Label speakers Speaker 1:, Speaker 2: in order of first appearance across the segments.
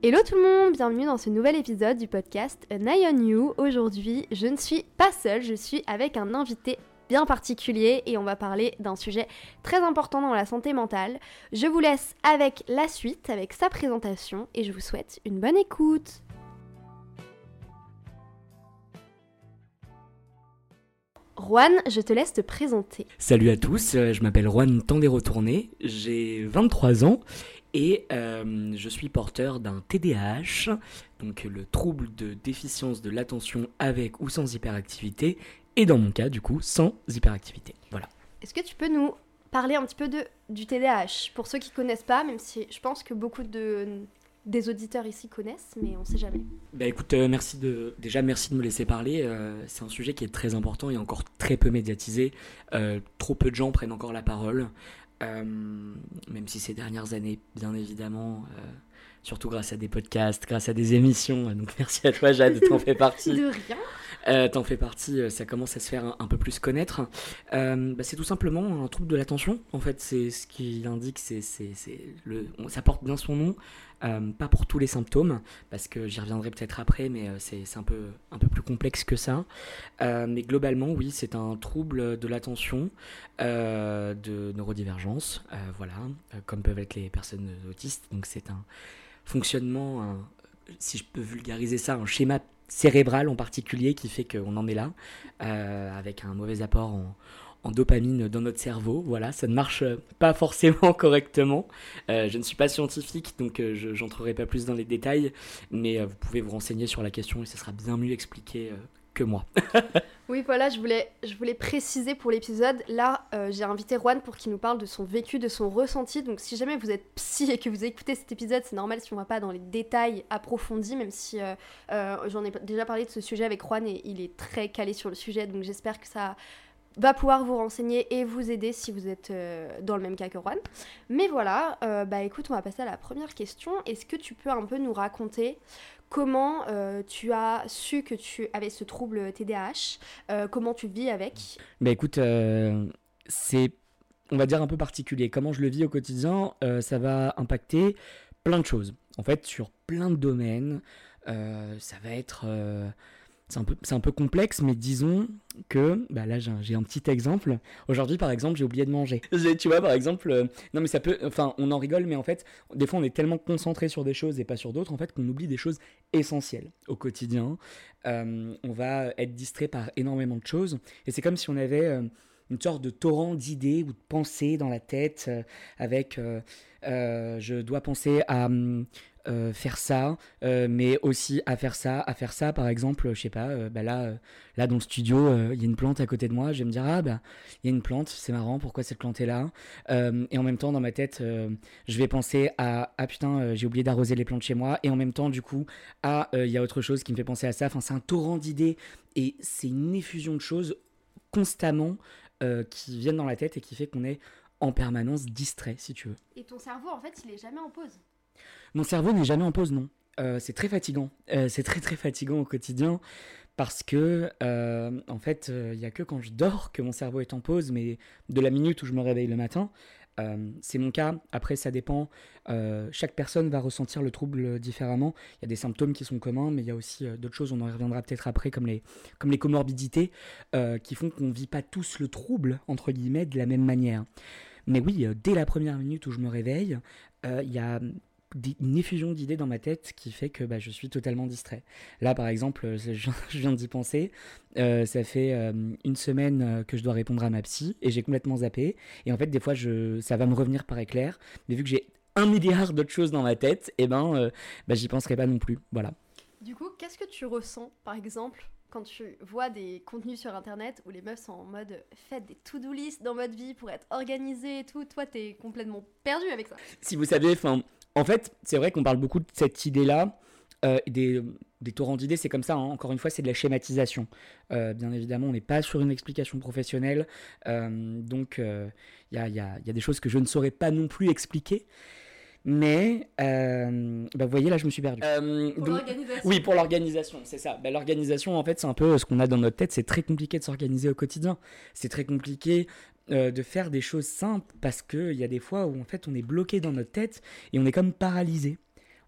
Speaker 1: Hello tout le monde, bienvenue dans ce nouvel épisode du podcast An You. Aujourd'hui, je ne suis pas seule, je suis avec un invité bien particulier et on va parler d'un sujet très important dans la santé mentale. Je vous laisse avec la suite, avec sa présentation et je vous souhaite une bonne écoute. Juan, je te laisse te présenter.
Speaker 2: Salut à tous, euh, je m'appelle Juan Tandé-Retourné, j'ai 23 ans et euh, je suis porteur d'un TDAH, donc le trouble de déficience de l'attention avec ou sans hyperactivité, et dans mon cas du coup sans hyperactivité. Voilà.
Speaker 1: Est-ce que tu peux nous parler un petit peu de, du TDAH Pour ceux qui connaissent pas, même si je pense que beaucoup de, des auditeurs ici connaissent, mais on sait jamais.
Speaker 2: Bah écoute, euh, merci de déjà merci de me laisser parler. euh, c'est un sujet qui est très important et encore très peu médiatisé. Euh, trop peu de gens prennent encore la parole, Euh, même si ces dernières années, bien évidemment, euh, surtout grâce à des podcasts, grâce à des émissions. Donc merci à toi, Jade, t'en fais partie.
Speaker 1: De rien.
Speaker 2: Euh, T'en fais partie, euh, ça commence à se faire un, peu plus connaître. Euh, bah, c'est tout simplement un trouble de l'attention. En fait, c'est ce qui indique, c'est, le, ça porte bien son nom, pas pour tous les symptômes, parce que j'y reviendrai peut-être après, mais c'est, un peu, un peu plus complexe que ça. Mais globalement, oui, c'est un trouble de l'attention, de neurodivergence, voilà, comme peuvent être les personnes autistes. Donc c'est un fonctionnement, si je peux vulgariser ça, un schéma cérébral en particulier qui fait qu'on en est là, euh, avec un mauvais apport en, dopamine dans notre cerveau. Voilà, ça ne marche pas forcément correctement. Euh, je ne suis pas scientifique, donc euh, je n'entrerai pas plus dans les détails, mais vous pouvez vous renseigner sur la question et ce sera bien mieux expliqué moi.
Speaker 1: Oui, voilà, je voulais, je voulais préciser pour l'épisode. Là, euh, j'ai invité Juan pour qu'il nous parle de son vécu, de son ressenti. Donc, si jamais vous êtes psy et que vous écoutez cet épisode, c'est normal si on va pas dans les détails approfondis, même si euh, euh, j'en ai déjà parlé de ce sujet avec Juan et il est très calé sur le sujet. Donc, j'espère que ça va pouvoir vous renseigner et vous aider si vous êtes dans le même cas que Juan. Mais voilà, bah écoute, on va passer à la première question. Est-ce que tu peux un peu nous raconter comment euh, tu as su que tu avais ce trouble TDAH euh, Comment tu vis avec?
Speaker 2: Bah écoute, euh, c'est, on va dire, un peu particulier. Comment je le vis au quotidien, ça va impacter plein de choses. En fait, sur plein de domaines, ça va être c'est un, peu, un peu complexe, mais disons que, bah là j'ai un petit exemple. Aujourd'hui par exemple j'ai oublié de manger. tu vois par exemple, euh, non mais ça peut, enfin on en rigole, mais en fait des fois on est tellement concentré sur des choses et pas sur d'autres en fait qu'on oublie des choses essentielles au quotidien. Euh, on va être distrait par énormément de choses et c'est comme si on avait euh, une sorte de torrent d'idées ou de pensées dans la tête avec je dois penser à hum, euh, faire ça, euh, mais aussi à faire ça, à faire ça. Par exemple, je sais pas, euh, bah là, là dans le studio, il y a une plante à côté de moi. Je vais me dire ah bah il y a une plante, c'est marrant, pourquoi cette plante est là? Et en même temps, dans ma tête, je vais penser à ah putain, j'ai oublié d'arroser les plantes chez moi. Et en même temps, du coup, ah il y a autre chose qui me fait penser à ça. Enfin, c'est un torrent d'idées et c'est une effusion de choses constamment qui viennent dans la tête et qui fait qu'on est en permanence distrait, si tu veux.
Speaker 1: Et ton cerveau, en fait, il est jamais en pause.
Speaker 2: Mon cerveau n'est jamais en pause, non. Euh, c'est très fatigant. Euh, c'est très très fatigant au quotidien parce que euh, en fait, il n'y a que quand je dors que mon cerveau est en pause, mais de la minute où je me réveille le matin, c'est mon cas. Après, ça dépend. chaque personne va ressentir le trouble différemment. Il y a des symptômes qui sont communs, mais il y a aussi d'autres choses. On en reviendra peut-être après, comme les comme les comorbidités, qui font qu'on ne vit pas tous le trouble entre guillemets de la même manière. Mais oui, dès la première minute où je me réveille, il y a une effusion d'idées dans ma tête qui fait que bah, je suis totalement distrait. Là, par exemple, euh, je viens d'y penser. Euh, ça fait euh, une semaine que je dois répondre à ma psy et j'ai complètement zappé. Et en fait, des fois, je, ça va me revenir par éclair. Mais vu que j'ai un milliard d'autres choses dans ma tête, et eh ben, bah, j'y penserai pas non plus. Voilà.
Speaker 1: Du coup, qu'est-ce que tu ressens, par exemple, quand tu vois des contenus sur internet où les meufs sont en mode faites des to-do list dans votre vie pour être organisées et tout, toi t'es complètement perdu avec ça.
Speaker 2: Si vous savez, enfin, en fait, c'est vrai qu'on parle beaucoup de cette idée-là. Euh, des, torrents d'idées, c'est comme ça, hein. encore une fois, c'est de la schématisation. Euh, bien évidemment, on n'est pas sur une explication professionnelle, euh, donc il y a, des choses que je ne saurais pas non plus expliquer. Mais, bah, vous voyez, là, je me suis perdu.
Speaker 1: pour l'organisation.
Speaker 2: Oui, pour l'organisation, c'est ça. Bah, l'organisation, en fait, c'est un peu ce qu'on a dans notre tête. C'est très compliqué de s'organiser au quotidien. C'est très compliqué euh, de faire des choses simples parce qu'il y a des fois où en fait on est bloqué dans notre tête et on est comme paralysé.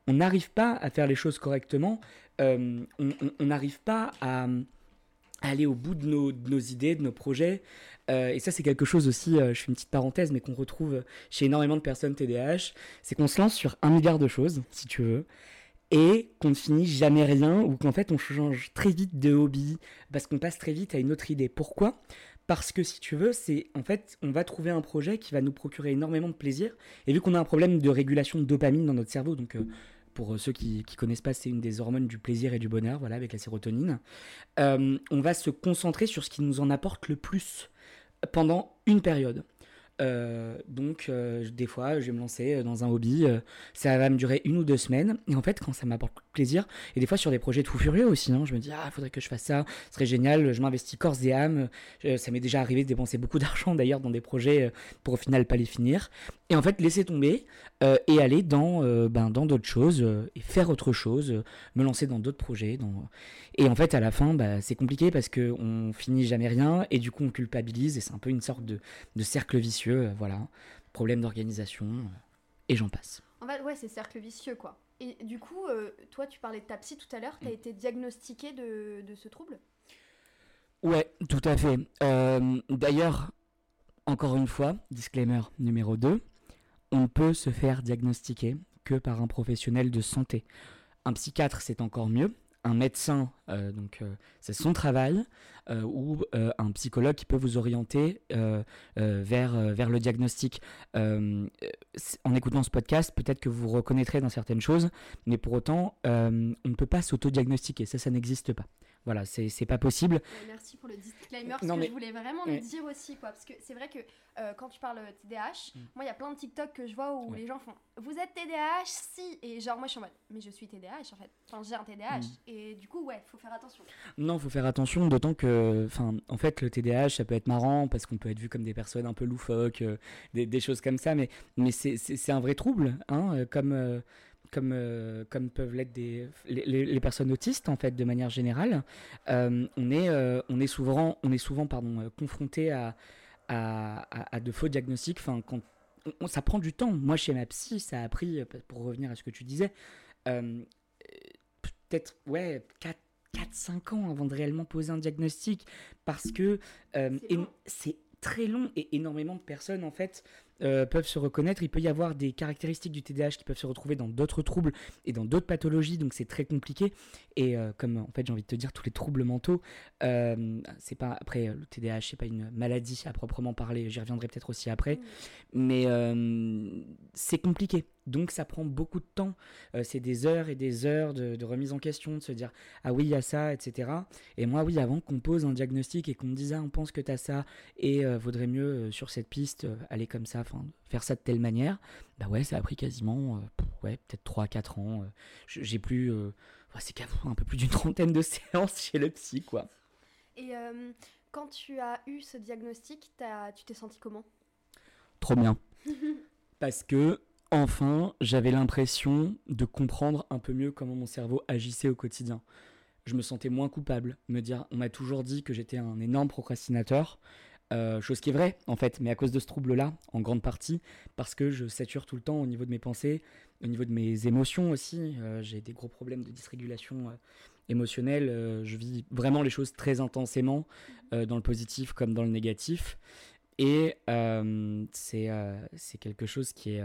Speaker 2: On n'arrive pas à faire les choses correctement, euh, on n'arrive pas à, aller au bout de nos, idées, de nos projets. Euh, et ça c'est quelque chose aussi, je fais une petite parenthèse, mais qu'on retrouve chez énormément de personnes TDAH, c'est qu'on se lance sur un milliard de choses, si tu veux et qu'on ne finit jamais rien ou qu'en fait on change très vite de hobby parce qu'on passe très vite à une autre idée. Pourquoi? Parce que si tu veux, c'est en fait, on va trouver un projet qui va nous procurer énormément de plaisir. Et vu qu'on a un problème de régulation de dopamine dans notre cerveau, donc euh, pour euh, ceux qui ne connaissent pas, c'est une des hormones du plaisir et du bonheur, voilà, avec la sérotonine. Euh, on va se concentrer sur ce qui nous en apporte le plus pendant une période. Euh, donc, euh, des fois, je vais me lancer euh, dans un hobby. ça va me durer une ou deux semaines. Et en fait, quand ça m'apporte plaisir, et des fois sur des projets tout furieux aussi, hein, je me dis, ah, faudrait que je fasse ça, ce serait génial. Je m'investis corps et âme. ça m'est déjà arrivé de dépenser beaucoup d'argent d'ailleurs dans des projets pour au final pas les finir. Et en fait, laisser tomber et aller dans ben, dans d'autres choses et faire autre chose, me lancer dans d'autres projets. Et en fait, à la fin, bah, c'est compliqué parce qu'on finit jamais rien et du coup, on culpabilise et c'est un peu une sorte de cercle vicieux euh, voilà, problème d'organisation, euh, et j'en passe.
Speaker 1: En fait, ouais, c'est cercle vicieux, quoi. Et du coup, euh, toi, tu parlais de ta psy tout à l'heure, tu as mm. été diagnostiqué de, de, ce trouble?
Speaker 2: Ouais, tout à fait. D'ailleurs, encore une fois, disclaimer numéro 2, on peut se faire diagnostiquer que par un professionnel de santé. Un psychiatre, c'est encore mieux, un médecin, euh, donc euh, c'est son travail, euh, ou un psychologue qui peut vous orienter vers, vers le diagnostic. en écoutant ce podcast, peut-être que vous vous reconnaîtrez dans certaines choses, mais pour autant, on ne peut pas s'auto-diagnostiquer, ça, ça n'existe pas. Voilà, c'est pas possible.
Speaker 1: merci pour le disclaimer, parce que je voulais vraiment le dire aussi, quoi, parce que c'est vrai que euh, quand tu parles TDAH, mm. moi il y a plein de TikTok que je vois où les gens font Vous êtes TDAH Si Et genre, moi je suis en mode Mais je suis TDAH en fait. Enfin, j'ai un TDAH. Mm. Et du coup, ouais, faut faire attention.
Speaker 2: Non, faut faire attention, d'autant que, enfin, en fait, le TDAH ça peut être marrant parce qu'on peut être vu comme des personnes un peu loufoques, euh, des, des, choses comme ça, mais, mais c'est un vrai trouble, hein, euh, comme euh, comme peuvent l'être des, les, personnes autistes, en fait, de manière générale, euh, on, est, euh, on est souvent, on est souvent pardon, confronté à, à, à, de faux diagnostics. Enfin, quand, ça prend du temps. Moi, chez ma psy, ça a pris, pour revenir à ce que tu disais, peut-être ouais, 4, 4-5 ans avant de réellement poser un diagnostic parce que
Speaker 1: c'est
Speaker 2: très long et énormément de personnes en fait euh, peuvent se reconnaître. Il peut y avoir des caractéristiques du TDAH qui peuvent se retrouver dans d'autres troubles et dans d'autres pathologies, donc c'est très compliqué. Et euh, comme en fait j'ai envie de te dire, tous les troubles mentaux, euh, c'est pas après le TDAH, c'est pas une maladie à proprement parler. J'y reviendrai peut-être aussi après, mais c'est compliqué. Donc ça prend beaucoup de temps. Euh, c'est des heures et des heures de, de remise en question, de se dire ah oui il y a ça, etc. Et moi oui avant qu'on pose un diagnostic et qu'on me dise ah on pense que t'as ça et euh, vaudrait mieux euh, sur cette piste aller comme ça, enfin faire ça de telle manière. Bah ouais ça a pris quasiment ouais peut-être 3-4 ans. euh, je- J'ai plus c'est un peu plus d'une trentaine de séances chez le psy quoi.
Speaker 1: Et quand tu as eu ce diagnostic, tu t'es senti comment?
Speaker 2: Trop bien. Parce que, enfin, j'avais l'impression de comprendre un peu mieux comment mon cerveau agissait au quotidien. Je me sentais moins coupable. Me dire, on m'a toujours dit que j'étais un énorme procrastinateur. euh, chose qui est vraie, en fait, mais à cause de ce trouble-là, en grande partie, parce que je sature tout le temps au niveau de mes pensées, au niveau de mes émotions aussi. Euh, J'ai des gros problèmes de dysrégulation euh, émotionnelle. Je vis vraiment les choses très intensément, dans le positif comme dans le négatif. Et c'est quelque chose qui est,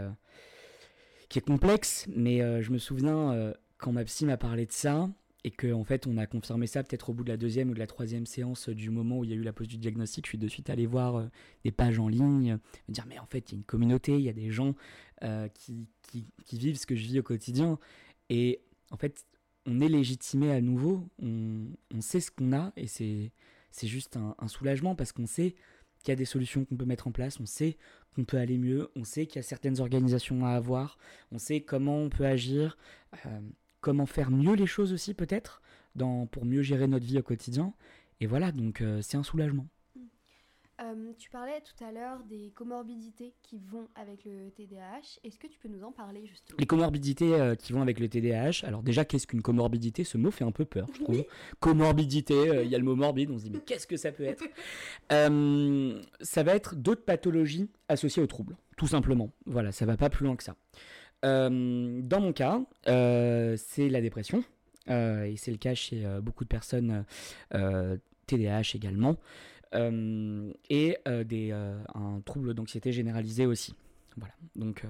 Speaker 2: qui est complexe, mais euh, je me souviens euh, quand ma psy m'a parlé de ça, et que en fait on a confirmé ça peut-être au bout de la deuxième ou de la troisième séance euh, du moment où il y a eu la pose du diagnostic, je suis de suite allé voir des pages en ligne, me dire mais en fait il y a une communauté, il y a des gens qui, qui, vivent ce que je vis au quotidien, et en fait on est légitimé à nouveau, on, on sait ce qu'on a, et c'est juste un soulagement parce qu'on sait qu'il y a des solutions qu'on peut mettre en place, on sait qu'on peut aller mieux, on sait qu'il y a certaines organisations à avoir, on sait comment on peut agir, euh, comment faire mieux les choses aussi peut-être, pour mieux gérer notre vie au quotidien. Et voilà, donc euh, c'est un soulagement.
Speaker 1: Euh, Tu parlais tout à l'heure des comorbidités qui vont avec le TDAH. Est-ce que tu peux nous en parler justement?
Speaker 2: Les comorbidités euh, qui vont avec le TDAH, alors déjà qu'est-ce qu'une comorbidité? Ce mot fait un peu peur, je trouve. Comorbidité, euh, il y a le mot morbide, on se dit mais qu'est-ce que ça peut être? Ça va être d'autres pathologies associées au trouble, tout simplement. Voilà, ça va pas plus loin que ça. Dans mon cas, c'est la dépression, et c'est le cas chez beaucoup de personnes TDAH également, et euh, des, euh, un trouble d'anxiété généralisée aussi. Voilà, donc euh,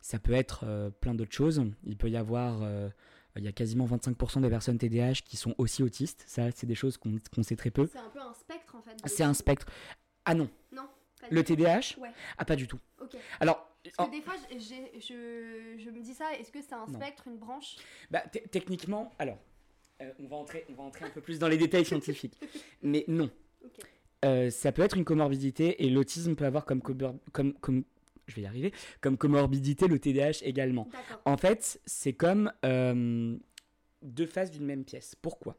Speaker 2: ça peut être euh, plein d'autres choses. Il peut y avoir, euh, il y a quasiment 25% des personnes TDAH qui sont aussi autistes. Ça, c'est des choses qu'on qu'on sait très peu.
Speaker 1: C'est un peu un spectre en fait.
Speaker 2: C'est un spectre. Ah non,
Speaker 1: Non
Speaker 2: le. TDAH
Speaker 1: Ouais,
Speaker 2: Ah pas du tout.
Speaker 1: ok.
Speaker 2: Alors,
Speaker 1: Parce
Speaker 2: en-
Speaker 1: que des fois, je, je me dis ça, est-ce que c'est un
Speaker 2: Non.
Speaker 1: spectre, une branche?
Speaker 2: Bah, te- techniquement, alors, euh, on, va entrer, on va entrer un peu plus dans les détails scientifiques. Mais non.
Speaker 1: Ok.
Speaker 2: Euh, ça peut être une comorbidité et l'autisme peut avoir comme, cobor- comme, comme, je vais y arriver, comme comorbidité le TDAH également. En fait, c'est comme euh, deux faces d'une même pièce. Pourquoi?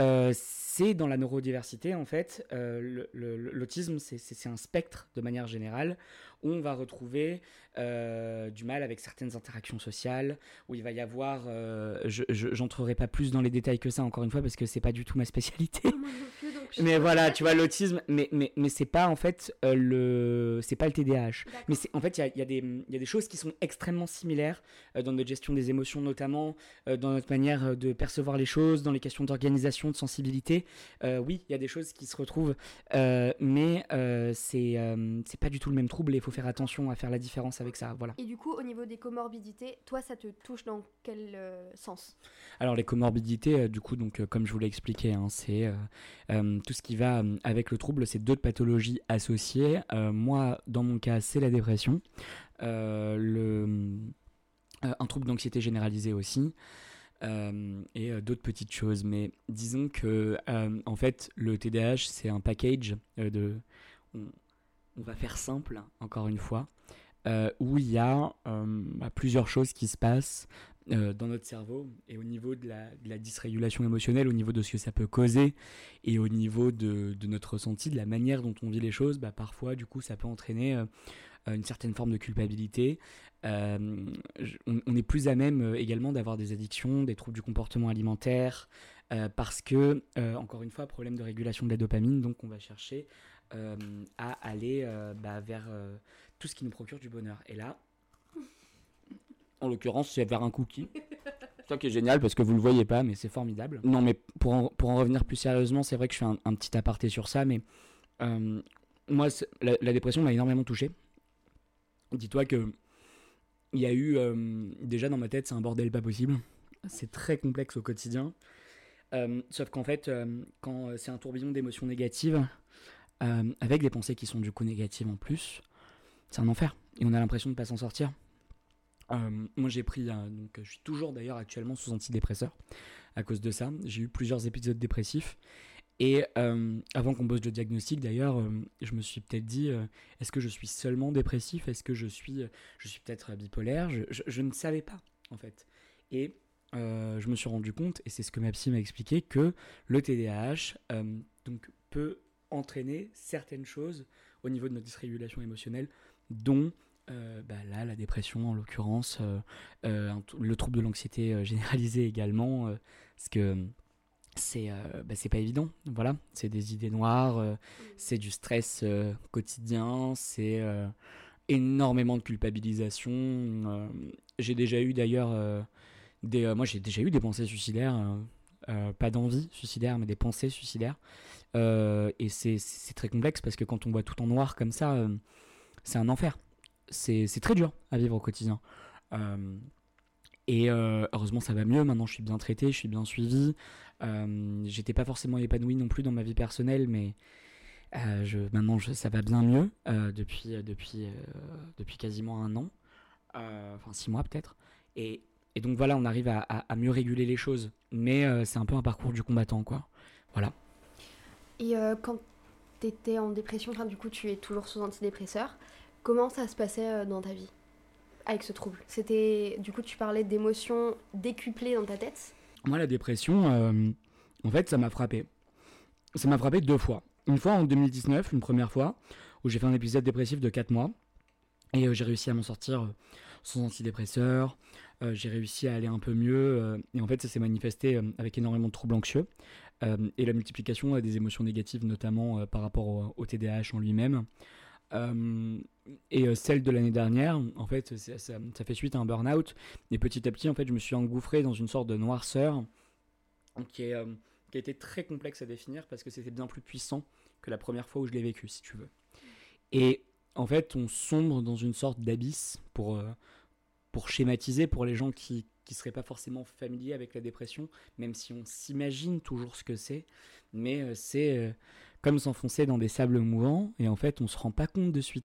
Speaker 2: Euh, c'est dans la neurodiversité, en fait, l'autisme, c'est- un spectre de manière générale, on va retrouver euh, du mal avec certaines interactions sociales, où il va y avoir, euh, je j'entrerai pas plus dans les détails que ça, encore une fois, parce que c'est pas du tout ma spécialité.
Speaker 1: Moi non plus, donc je-
Speaker 2: Mais voilà, tu vois, l'autisme, mais, mais, mais c'est pas en fait euh, le. C'est pas le TDAH. Mais c'est en fait, il y a, y, a des- il y a des choses qui sont extrêmement similaires euh, dans notre gestion des émotions, notamment, dans notre manière de percevoir les choses, dans les questions d'organisation, de sensibilité. Oui, il y a des choses qui se retrouvent, mais c'est c'est pas du tout le même trouble et il faut faire attention à faire la différence avec ça. Voilà.
Speaker 1: Et du coup, au niveau des comorbidités, toi, ça te touche dans quel euh, sens?
Speaker 2: Alors les comorbidités, euh, du coup, donc euh, comme je vous l'ai expliqué, hein, c'est tout ce qui va avec le trouble, c'est d'autres pathologies associées. Moi, dans mon cas, c'est la dépression, le, un trouble d'anxiété généralisée aussi. euh, et euh, d'autres petites choses, mais disons que euh, en fait le TDAH c'est un package de, on, on va faire simple encore une fois, euh, où il y a euh, bah, plusieurs choses qui se passent euh, dans notre cerveau et au niveau de la, dysrégulation émotionnelle, au niveau de ce que ça peut causer et au niveau de, notre ressenti, de la manière dont on vit les choses, bah, parfois du coup ça peut entraîner une certaine forme de culpabilité. On, est plus à même également d'avoir des addictions, des troubles du comportement alimentaire, parce que, encore une fois, problème de régulation de la dopamine, donc on va chercher à aller euh, bah, vers euh, tout ce qui nous procure du bonheur. Et là, en l'occurrence, c'est vers un cookie. Ça qui est génial parce que vous le voyez pas, mais c'est formidable. Non, mais pour en, pour en revenir plus sérieusement, c'est vrai que je fais un, petit aparté sur ça, mais euh, moi, la, dépression m'a énormément touché. Dis-toi que il y a eu euh, déjà dans ma tête, c'est un bordel pas possible. C'est très complexe au quotidien. Euh, sauf qu'en fait, quand c'est un tourbillon d'émotions négatives, avec des pensées qui sont du coup négatives en plus, c'est un enfer. Et on a l'impression de pas s'en sortir. Euh, moi j'ai pris, donc je suis toujours d'ailleurs actuellement sous antidépresseur à cause de ça. J'ai eu plusieurs épisodes dépressifs. Et euh, avant qu'on pose le diagnostic d'ailleurs, euh, je me suis peut-être dit, est-ce que je suis seulement dépressif? Est-ce que je suis, je suis peut-être bipolaire? Je, je, ne savais pas en fait. Et je me suis rendu compte, et c'est ce que ma psy m'a expliqué, que le TDAH donc, peut entraîner certaines choses au niveau de notre dysrégulation émotionnelle, dont euh, bah là, la dépression en l'occurrence, euh, euh, le trouble de l'anxiété généralisée également, parce que c'est bah, pas évident. Voilà, c'est des idées noires, c'est du stress quotidien, c'est énormément de culpabilisation. j'ai déjà eu d'ailleurs des, moi j'ai déjà eu des pensées suicidaires, pas d'envie suicidaire, mais des pensées suicidaires. Et c'est très complexe parce que quand on voit tout en noir comme ça, c'est un enfer c'est très dur à vivre au quotidien. Euh, et euh, heureusement, ça va mieux. Maintenant, je suis bien traité, je suis bien suivi. Euh, J'étais pas forcément épanoui non plus dans ma vie personnelle, mais euh, maintenant, ça va bien mieux depuis, quasiment un an. Enfin, six mois peut-être. Et, et, donc voilà, on arrive à, à, mieux réguler les choses. Mais c'est un peu un parcours du combattant, quoi. Voilà.
Speaker 1: Et quand tu étais en dépression, du coup, tu es toujours sous antidépresseur. Comment ça se passait euh, dans ta vie avec ce trouble? C'était du coup tu parlais d'émotions décuplées dans ta tête?
Speaker 2: Moi la dépression, euh, en fait ça m'a frappé. Ça m'a frappé deux fois. Une fois en 2019, une première fois, où j'ai fait un épisode dépressif de 4 mois. Et euh, j'ai réussi à m'en sortir sans antidépresseur. j'ai réussi à aller un peu mieux. et en fait ça s'est manifesté avec énormément de troubles anxieux. Et la multiplication des émotions négatives, notamment par rapport au, TDAH en lui-même. Euh, et euh, celle de l'année dernière, en fait, ça, fait suite à un burn-out. Et petit à petit, en fait, je me suis engouffré dans une sorte de noirceur euh, qui a été très complexe à définir parce que c'était bien plus puissant que la première fois où je l'ai vécu, si tu veux. Et en fait, on sombre dans une sorte d'abysse pour, pour schématiser pour les gens qui ne seraient pas forcément familiers avec la dépression, même si on s'imagine toujours ce que c'est. Mais c'est comme s'enfoncer dans des sables mouvants et en fait on se rend pas compte de suite.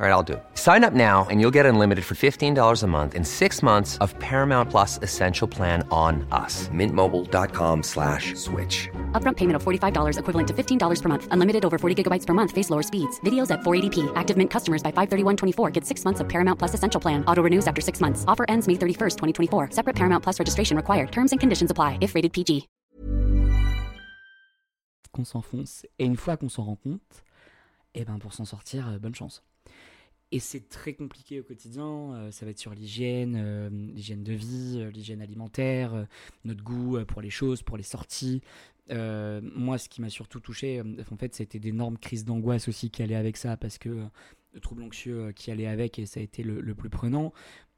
Speaker 3: All right, I'll do it. Sign up now and you'll get unlimited for $15 a month in six months of Paramount Plus Essential Plan on us. Mintmobile.com slash switch.
Speaker 4: Upfront payment of $45 equivalent to $15 per month. Unlimited over 40 gigabytes per month. Face lower speeds. Videos at 480p. Active Mint customers by 531.24 get six months of Paramount Plus Essential Plan. Auto renews after six months. Offer ends May 31st, 2024. Separate Paramount Plus registration required. Terms and conditions apply if rated PG.
Speaker 2: Qu'on s'enfonce. Et une fois qu'on s'en rend compte, eh ben pour s'en sortir, euh, bonne chance. Et c'est très compliqué au quotidien. Euh, ça va être sur l'hygiène, euh, l'hygiène de vie, euh, l'hygiène alimentaire, notre goût pour les choses, pour les sorties. moi, ce qui m'a surtout touché, en fait, c'était d'énormes crises d'angoisse aussi qui allaient avec ça, parce que le trouble anxieux qui allait avec, et ça a été le, plus prenant.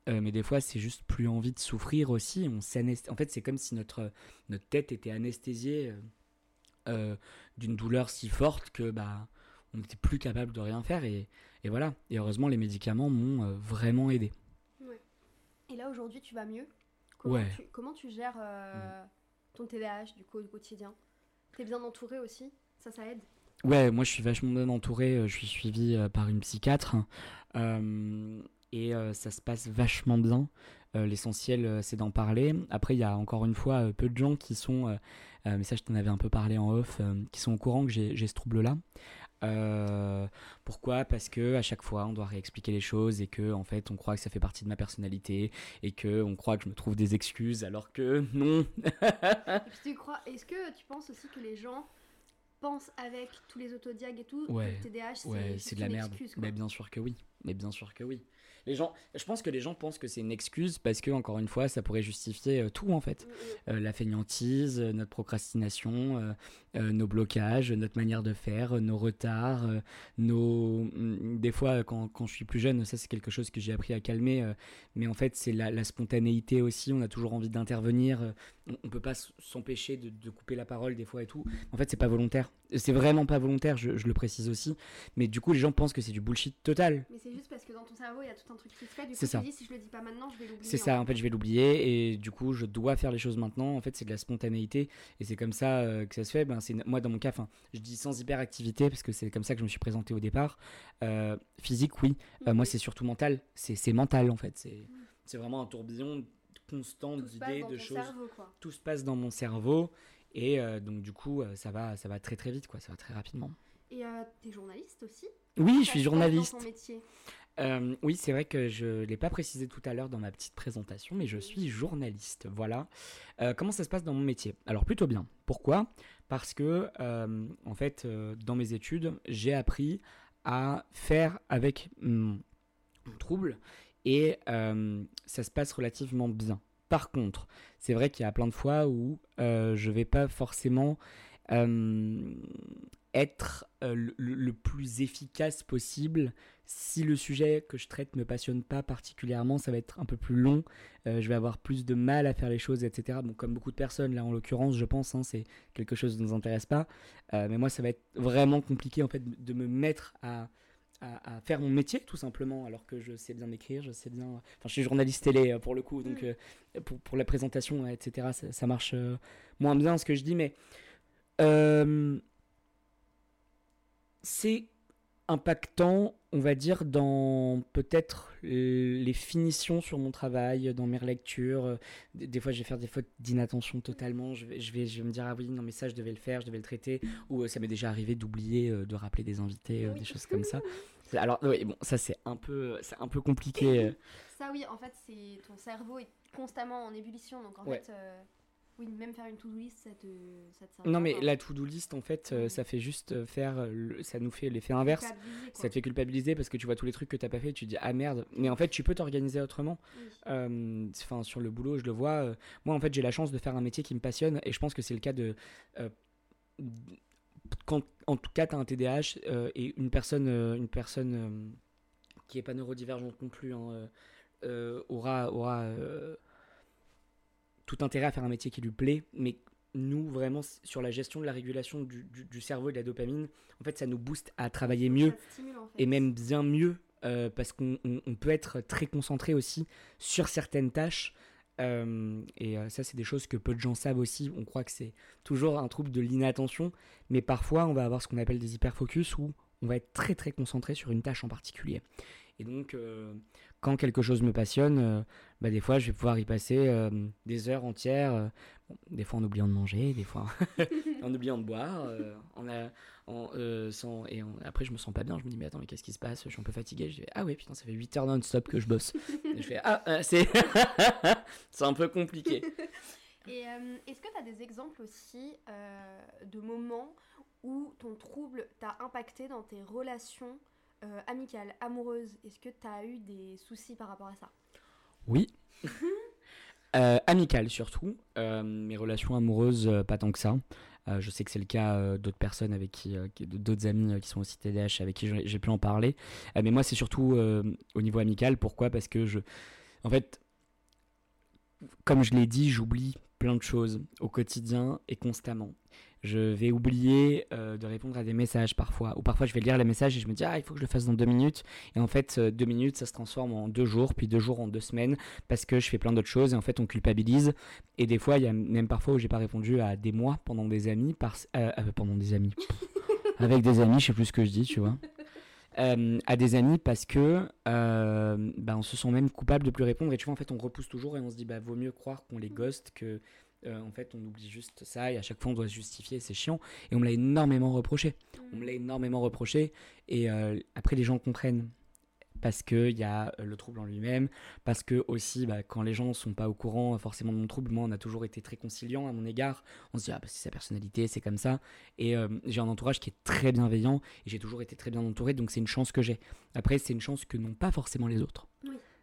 Speaker 2: mais des fois, c'est juste plus envie de souffrir aussi. On en fait, c'est comme si notre, notre tête était anesthésiée d'une douleur si forte que bah on n'était plus capable de rien faire et, et, voilà. Et heureusement, les médicaments m'ont vraiment aidé.
Speaker 1: Ouais. Et là, aujourd'hui, tu vas mieux? Comment,
Speaker 2: ouais.
Speaker 1: tu, comment tu gères euh, ton TDAH du coup au quotidien? T'es bien entouré aussi? Ça, ça aide?
Speaker 2: Ouais, moi je suis vachement bien entouré. euh, Je suis suivi euh, par une psychiatre euh, et euh, ça se passe vachement bien. Euh, L'essentiel, euh, c'est d'en parler. Après, il y a encore une fois euh, peu de gens qui sont, euh, euh, mais ça je t'en avais un peu parlé en off, euh, qui sont au courant que j'ai j'ai ce trouble-là. Euh, pourquoi? Parce que à chaque fois, on doit réexpliquer les choses et que en fait, on croit que ça fait partie de ma personnalité et que on croit que je me trouve des excuses alors que non.
Speaker 1: Tu crois, est-ce que tu penses aussi que les gens pensent avec tous les autodiag et tout?
Speaker 2: Ouais,
Speaker 1: que le TDAH c'est
Speaker 2: Ouais, de la merde.
Speaker 1: excuse.
Speaker 2: Mais bien sûr que oui. Mais bien sûr que oui. Les gens, je pense que les gens pensent que c'est une excuse parce que encore une fois, ça pourrait justifier euh, tout en fait. Euh, la fainéantise, euh, notre procrastination, nos blocages, notre manière de faire, nos retards, nos. mm, Des fois, quand, quand je suis plus jeune, ça c'est quelque chose que j'ai appris à calmer. mais en fait, c'est la, spontanéité aussi. On a toujours envie d'intervenir. on, on peut pas s'empêcher de, de couper la parole des fois et tout. En fait, c'est pas volontaire. C'est vraiment pas volontaire. Je, je le précise aussi. Mais du coup, les gens pensent que c'est du bullshit total.
Speaker 1: Mais c'est juste parce que dans ton cerveau, il y a tout un truc qui se fait. Du coup,
Speaker 2: C'est
Speaker 1: tu
Speaker 2: ça.
Speaker 1: dis si je le dis pas maintenant, je vais l'oublier.
Speaker 2: C'est ça, en fait, je vais l'oublier et du coup, je dois faire les choses maintenant. En fait, c'est de la spontanéité et c'est comme ça euh, que ça se fait. Ben, c'est moi dans mon cas, enfin, je dis sans hyperactivité parce que c'est comme ça que je me suis présenté au départ. Euh, physique, oui. Euh,
Speaker 1: Mhm.
Speaker 2: moi, c'est surtout mental. C'est mental en fait. C'est c'est vraiment un tourbillon constant d'idées, de choses.
Speaker 1: cerveau.
Speaker 2: Tout se passe dans mon cerveau et euh, donc du coup, ça va, ça va très très vite, quoi. Ça va très rapidement.
Speaker 1: Et euh, t'es journaliste aussi?
Speaker 2: Oui, je suis journaliste.
Speaker 1: Dans ton métier?
Speaker 2: Euh, oui, c'est vrai que je l'ai pas précisé tout à l'heure dans ma petite présentation, mais je suis journaliste. Voilà. Euh, comment ça se passe dans mon métier? Alors plutôt bien. Pourquoi? Parce que euh, en fait, dans mes études, j'ai appris à faire avec mon, trouble et ça se passe relativement bien. Par contre, c'est vrai qu'il y a plein de fois où je vais pas forcément être euh, le, plus efficace possible. Si le sujet que je traite me passionne pas particulièrement, ça va être un peu plus long. Euh, je vais avoir plus de mal à faire les choses, etc. Bon, comme beaucoup de personnes, là en l'occurrence, je pense, hein, c'est quelque chose qui ne nous intéresse pas. Euh, mais moi, ça va être vraiment compliqué en fait de me mettre à, à, à faire mon métier tout simplement, alors que je sais bien écrire, je sais bien. Enfin, je suis journaliste télé pour le coup, donc
Speaker 1: Mm.
Speaker 2: pour, pour la présentation, etc. Ça, ça marche moins bien ce que je dis, mais euh, c'est impactant, on va dire, dans peut-être les finitions sur mon travail, dans mes relectures. Des, fois, je vais faire des fautes d'inattention totalement. Je vais, je, vais, je vais me dire, ah oui, non, mais ça, je devais le faire, je devais le traiter. Ou euh, ça m'est déjà arrivé d'oublier euh, de rappeler des invités, euh,
Speaker 1: Oui.
Speaker 2: des choses comme ça. Alors, oui, bon, ça, c'est un peu, un peu compliqué.
Speaker 1: Ça, oui, en fait, c'est ton cerveau est constamment en ébullition. Donc, en
Speaker 2: Ouais.
Speaker 1: fait, euh, oui, même faire une to-do list, ça te, ça te sert
Speaker 2: Non, mais
Speaker 1: quoi.
Speaker 2: la to-do list, en fait, euh, ça fait juste euh, faire. le- ça nous fait l'effet inverse. Ça te fait culpabiliser parce que tu vois tous les trucs que t'as pas fait et tu te dis ah merde. Mais en fait, tu peux t'organiser autrement.
Speaker 1: Oui.
Speaker 2: Euh, Enfin, sur le boulot, je le vois. euh, moi, en fait, j'ai la chance de faire un métier qui me passionne et je pense que c'est le cas de. quand, en tout cas, tu as un TDAH et une personne, une personne qui est pas neurodivergente non plus hein, aura, aura tout intérêt à faire un métier qui lui plaît, mais nous, vraiment, sur la gestion de la régulation du, du- du cerveau et de la dopamine, en fait, ça nous booste à travailler mieux
Speaker 1: Ça te stimule, en fait.
Speaker 2: et même bien mieux euh, parce qu'on on- on peut être très concentré aussi sur certaines tâches. Euh, et euh, ça, c'est des choses que peu de gens savent aussi. On croit que c'est toujours un trouble de l'inattention, mais parfois, on va avoir ce qu'on appelle des hyperfocus où on va être très très concentré sur une tâche en particulier. Et donc, euh, quand quelque chose me passionne, euh, bah, des fois, je vais pouvoir y passer euh, des heures entières. euh, bon, des fois en oubliant de manger, des fois en oubliant de boire. en a- euh, sans, et après, je me sens pas bien. Je me dis, mais attends, mais qu'est-ce qui se passe? Je suis un peu fatigué. Je dis, ah ouais, putain, ça fait 8 heures non-stop que je bosse. Et je fais, ah, c'est c'est un peu compliqué.
Speaker 1: Et euh, est-ce que tu as des exemples aussi euh, de moments où ton trouble t'a impacté dans tes relations euh, amicales, amoureuses Est-ce que tu as eu des soucis par rapport à ça?
Speaker 2: Oui. Euh, amical surtout. Euh, mes relations amoureuses, pas tant que ça. Je sais que c'est le cas d'autres personnes avec qui, d'autres amis qui sont aussi TDAH avec qui j'ai pu en parler. Mais moi, c'est surtout au niveau amical. Pourquoi? Parce que je, en fait, comme je l'ai dit, j'oublie plein de choses au quotidien et constamment. Je vais oublier euh, de répondre à des messages parfois. Ou parfois, je vais lire les messages et je me dis, ah, il faut que je le fasse dans deux minutes. Et en fait, euh, deux minutes, ça se transforme en deux jours, puis deux jours en deux semaines, parce que je fais plein d'autres choses. Et en fait, on culpabilise. Et des fois, il y a même parfois où j'ai pas répondu à des mois pendant des amis, par... Euh, pendant des amis. Avec des amis, je sais plus ce que je dis, tu vois. à des amis parce que bah, on se sent même coupable de plus répondre et tu vois en fait on repousse toujours et on se dit bah vaut mieux croire qu'on les ghost que euh, en fait, on oublie juste ça et à chaque fois on doit se justifier, c'est chiant. Et on me l'a énormément reproché. On me l'a énormément reproché. Et euh, après, les gens comprennent parce qu'il y a euh, le trouble en lui-même, parce que aussi, bah, quand les gens ne sont pas au courant forcément de mon trouble, moi, on a toujours été très conciliant à mon égard. On se dit, ah, bah, c'est sa personnalité, c'est comme ça. Et j'ai un entourage qui est très bienveillant et j'ai toujours été très bien entouré, donc c'est une chance que j'ai. Après, c'est une chance que n'ont pas forcément les autres.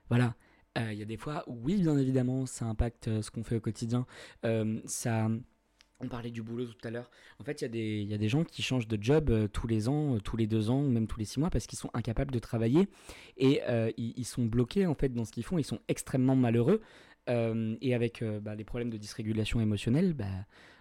Speaker 2: Voilà. Euh, il y a des fois où, oui, bien évidemment, ça impacte euh, ce qu'on fait au quotidien. Euh, ça. On parlait du boulot tout à l'heure. En fait, il y, y, a des gens qui changent de job tous les ans, tous les deux ans, ou même tous les six mois, parce qu'ils sont incapables de travailler et ils, sont bloqués en fait dans ce qu'ils font. Ils sont extrêmement malheureux et avec bah, les problèmes de dysrégulation émotionnelle, bah,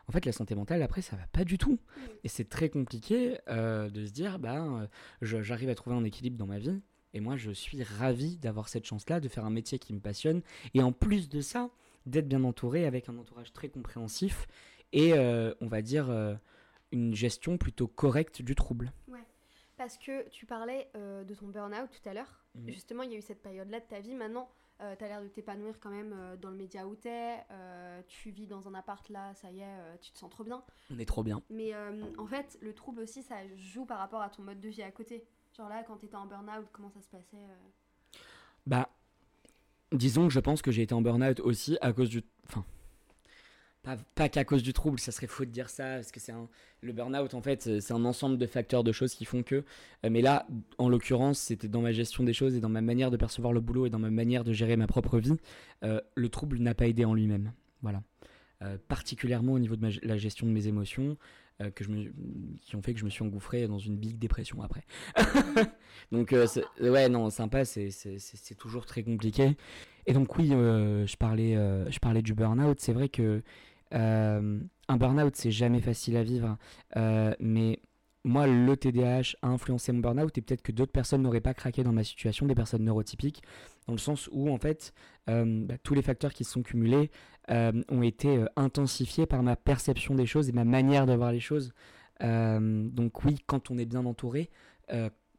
Speaker 2: en fait, la santé mentale après, ça va pas du tout. Et c'est très compliqué de se dire, bah, j'arrive à trouver un équilibre dans ma vie. Et moi, je suis ravi d'avoir cette chance-là, de faire un métier qui me passionne. Et en plus de ça, d'être bien entouré avec un entourage très compréhensif et, euh, on va dire, euh, une gestion plutôt correcte du trouble.
Speaker 1: Ouais. Parce que tu parlais euh, de ton burn-out tout à l'heure. Mhm. Justement, il y a eu cette période-là de ta vie. Maintenant, tu as l'air de t'épanouir quand même dans le média où tu es. tu vis dans un appart là, ça y est, tu te sens trop bien.
Speaker 2: On est trop bien.
Speaker 1: Mais en fait, le trouble aussi, ça joue par rapport à ton mode de vie à côté. Genre là, quand tu étais en burn-out, comment ça se passait euh
Speaker 2: Bah, disons que je pense que j'ai été en burn-out aussi à cause du. Enfin, pas, qu'à cause du trouble, ça serait faux de dire ça, parce que c'est un. Le burn-out, en fait, c'est un ensemble de facteurs, de choses qui font que. Euh, mais là, en l'occurrence, c'était dans ma gestion des choses et dans ma manière de percevoir le boulot et dans ma manière de gérer ma propre vie. Euh, le trouble n'a pas aidé en lui-même. Voilà. particulièrement au niveau de la gestion de mes émotions, euh, que je me, qui ont fait que je me suis engouffré dans une big dépression après. donc euh, ouais non sympa c'est toujours très compliqué. Et donc oui euh, je parlais je parlais du burn-out c'est vrai que un burn-out c'est jamais facile à vivre mais moi, le TDAH a influencé mon burn-out et peut-être que d'autres personnes n'auraient pas craqué dans ma situation, des personnes neurotypiques, dans le sens où, en fait, euh, bah, tous les facteurs qui se sont cumulés euh, ont été euh, intensifiés par ma perception des choses et ma manière de voir les choses. donc oui, quand on est bien entouré,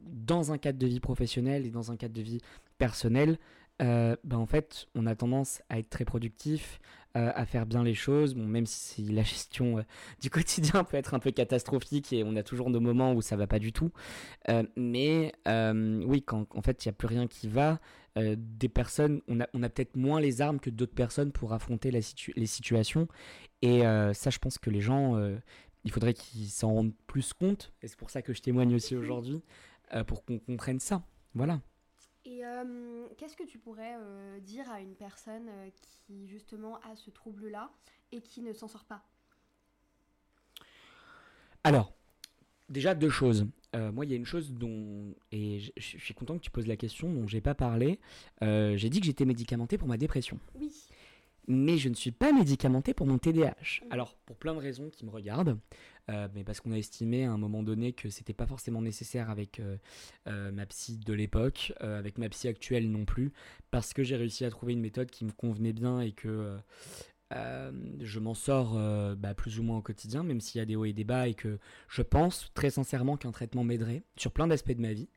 Speaker 2: dans un cadre de vie professionnelle et dans un cadre de vie personnelle, bah, en fait, on a tendance à être très productif, euh, à faire bien les choses, bon, même si la gestion euh, du quotidien peut être un peu catastrophique et on a toujours nos moments où ça va pas du tout. Mais oui, quand en fait il n'y a plus rien qui va, des personnes, on a, on a peut-être moins les armes que d'autres personnes pour affronter la les situations. Et ça, je pense que les gens, il faudrait qu'ils s'en rendent plus compte. Et c'est pour ça que je témoigne aussi aujourd'hui, pour qu'on comprenne ça. Voilà.
Speaker 1: Et euh, qu'est-ce que tu pourrais euh, dire à une personne euh, qui justement a ce trouble-là et qui ne s'en sort pas?
Speaker 2: Alors, déjà deux choses. moi, il y a une chose dont, et je suis content que tu poses la question, dont j'ai pas parlé. j'ai dit que j'étais médicamenté pour ma dépression.
Speaker 1: Oui
Speaker 2: mais je ne suis pas médicamenté pour mon TDAH. Alors, pour plein de raisons qui me regardent, euh, mais parce qu'on a estimé à un moment donné que c'était pas forcément nécessaire avec euh, euh, ma psy de l'époque, avec ma psy actuelle non plus, parce que j'ai réussi à trouver une méthode qui me convenait bien et que je m'en sors bah, plus ou moins au quotidien, même s'il y a des hauts et des bas, et que je pense très sincèrement qu'un traitement m'aiderait sur plein d'aspects de ma vie.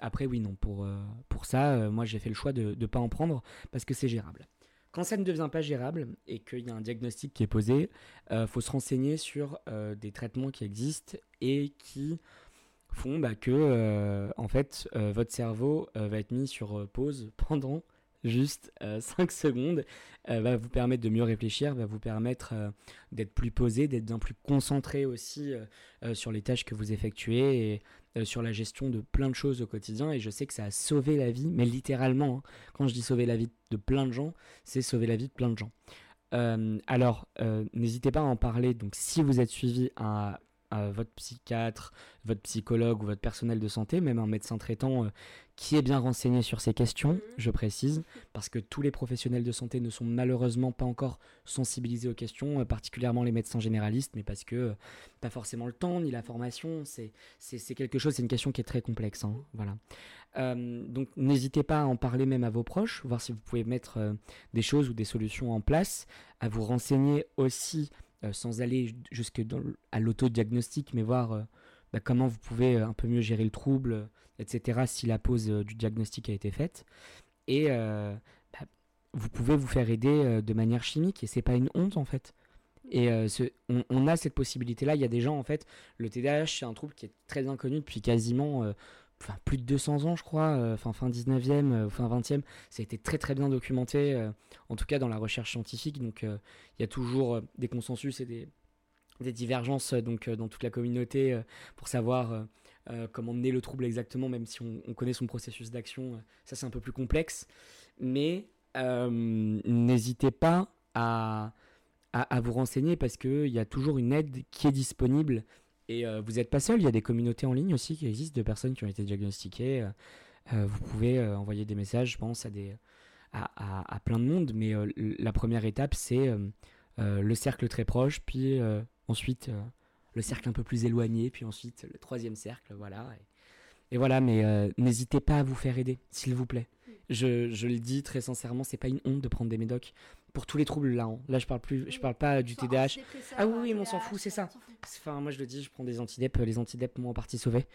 Speaker 2: après, oui, non, pour, pour ça, moi j'ai fait le choix de ne pas en prendre parce que c'est gérable. Quand ça ne devient pas gérable et qu'il y a un diagnostic qui est posé, il euh, faut se renseigner sur euh, des traitements qui existent et qui font bah, que euh, en fait votre cerveau va être mis sur pause pendant juste 5 euh, secondes, va vous permettre de mieux réfléchir, va vous permettre d'être plus posé, d'être bien plus concentré aussi sur les tâches que vous effectuez et sur la gestion de plein de choses au quotidien. Et je sais que ça a sauvé la vie, mais littéralement, hein. quand je dis sauver la vie de plein de gens, c'est sauver la vie de plein de gens. alors, n'hésitez pas à en parler. Donc, si vous êtes suivi à votre psychiatre, votre psychologue ou votre personnel de santé, même un médecin traitant qui est bien renseigné sur ces questions, je précise, parce que tous les professionnels de santé ne sont malheureusement pas encore sensibilisés aux questions, euh, particulièrement les médecins généralistes, mais parce que euh, pas forcément le temps ni la formation, c'est quelque chose, c'est une question qui est très complexe. Hein, voilà. Euh, donc n'hésitez pas à en parler même à vos proches, voir si vous pouvez mettre des choses ou des solutions en place, à vous renseigner aussi, sans aller jusque dans, à l'autodiagnostic, mais voir bah, comment vous pouvez un peu mieux gérer le trouble, etc., si la pause euh, du diagnostic a été faite. Et euh, bah, vous pouvez vous faire aider euh, de manière chimique, et c'est pas une honte en fait. Et on, a cette possibilité-là. Il y a des gens, en fait, le TDAH, c'est un trouble qui est très inconnu depuis quasiment enfin, plus de 200 ans, je crois, enfin, fin 19e, fin 20e. Ça a été très très bien documenté, en tout cas dans la recherche scientifique. Donc il y a toujours des consensus et des, divergences donc, dans toute la communauté pour savoir euh, comment mener le trouble exactement, même si on, connaît son processus d'action, euh, ça c'est un peu plus complexe. Mais euh, n'hésitez pas à, vous renseigner parce qu'il y a toujours une aide qui est disponible. Et vous n'êtes pas seul, il y a des communautés en ligne aussi qui existent de personnes qui ont été diagnostiquées. vous pouvez envoyer des messages, je pense, à, des, à, à, plein de monde. Mais la première étape, c'est le cercle très proche, puis ensuite le cercle un peu plus éloigné, puis ensuite le troisième cercle, voilà. Et, voilà, mais euh, n'hésitez pas à vous faire aider, s'il vous plaît. Je, je, le dis très sincèrement, c'est pas une honte de prendre des médocs pour tous les troubles là. Hein. Là, je parle plus, je parle pas du TDAH. Ah oui, oui, on s'en fout, c'est ça. Enfin, moi je le dis, je prends des antidep. Les antidep m'ont en partie sauvé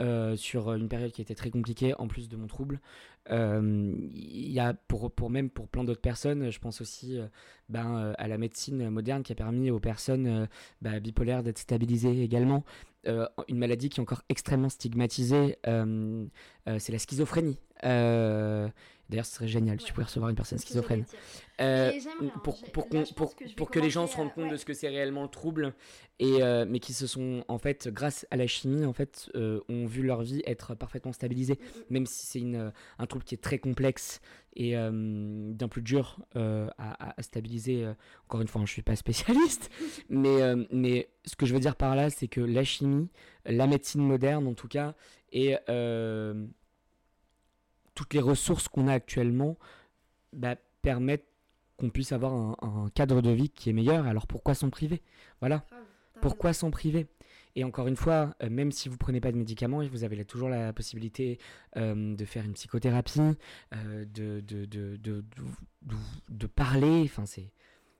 Speaker 2: euh, sur une période qui était très compliquée, en plus de mon trouble. Euh, il y a pour, pour même pour plein d'autres personnes, je pense aussi euh, ben, à la médecine moderne qui a permis aux personnes ben, bipolaires d'être stabilisées également. une maladie qui est encore extrêmement stigmatisée, c'est la schizophrénie. D'ailleurs, ce serait génial si tu pouvais recevoir une personne schizophrène. Euh, pour, pour, pour, pour que les gens se rendent compte de ce que c'est réellement le trouble, et, euh, mais qui se sont, en fait, grâce à la chimie, en fait, euh, ont vu leur vie être parfaitement stabilisée, mm, mm. même si c'est un trouble qui est très complexe et bien plus dur à, à, stabiliser. Encore une fois, hein, je ne suis pas spécialiste, mais, mais ce que je veux dire par là, c'est que la chimie, la médecine moderne en tout cas, et toutes les ressources qu'on a actuellement bah, permettent qu'on puisse avoir un, cadre de vie qui est meilleur. Alors pourquoi s'en priver? Voilà. Pourquoi s'en priver? Et encore une fois, euh, même si vous prenez pas de médicaments, vous avez toujours la possibilité euh, de faire une psychothérapie, euh, de, de, de, de, parler. Enfin, c'est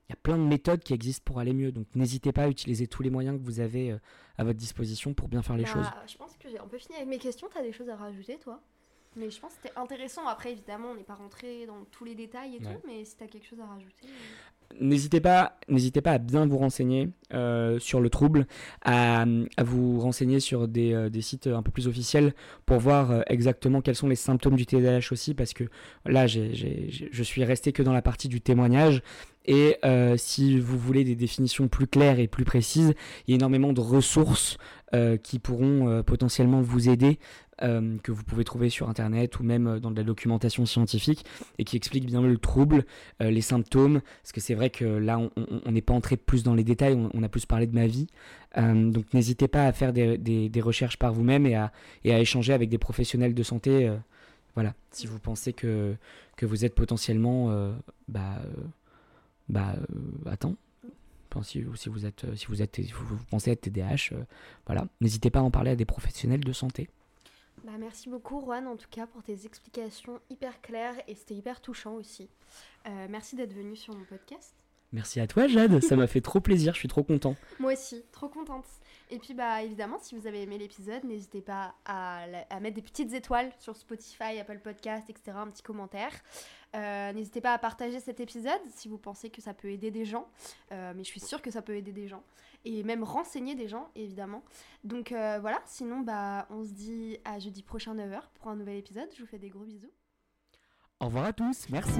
Speaker 2: il y a plein de méthodes qui existent pour aller mieux. Donc n'hésitez pas à utiliser tous les moyens que vous avez à votre disposition pour bien faire les bah, choses.
Speaker 1: Je pense que j'ai un peu fini avec mes questions. Tu as des choses à rajouter, toi? Mais je pense que c'était intéressant. Après, évidemment, on n'est pas rentré dans tous les détails et tout, mais si tu as quelque chose à rajouter. Euh.
Speaker 2: N'hésitez pas, n'hésitez pas à bien vous renseigner euh, sur le trouble, à, à, vous renseigner sur des, euh, des, sites un peu plus officiels pour voir exactement quels sont les symptômes du TDAH aussi, parce que là, je suis resté que dans la partie du témoignage. Et si vous voulez des définitions plus claires et plus précises, il y a énormément de ressources qui pourront potentiellement vous aider euh, que vous pouvez trouver sur internet ou même euh, dans de la documentation scientifique et qui explique bien le trouble, euh, les symptômes, parce que c'est vrai que là on n'est pas entré plus dans les détails, on, a plus parlé de ma vie. donc n'hésitez pas à faire des, recherches par vous-même et à, échanger avec des professionnels de santé. voilà, si vous pensez que, que vous êtes potentiellement, bah, bah, attends, si, si, vous êtes, si vous pensez être TDAH, voilà, n'hésitez pas à en parler à des professionnels de santé.
Speaker 1: Bah, merci beaucoup Juan en tout cas pour tes explications hyper claires et c'était hyper touchant aussi. Euh, merci d'être venu sur mon podcast.
Speaker 2: Merci à toi Jade, ça m'a fait trop plaisir, je suis trop content.
Speaker 1: Moi aussi, trop contente. Et puis bah évidemment, si vous avez aimé l'épisode, n'hésitez pas à, mettre des petites étoiles sur Spotify, Apple Podcast, etc. Un petit commentaire. Euh, n'hésitez pas à partager cet épisode si vous pensez que ça peut aider des gens. Euh, mais je suis sûre que ça peut aider des gens et même renseigner des gens, évidemment. Donc euh, voilà, sinon, bah, on se dit à jeudi prochain 9h pour un nouvel épisode. Je vous fais des gros bisous.
Speaker 2: Au revoir à tous, merci.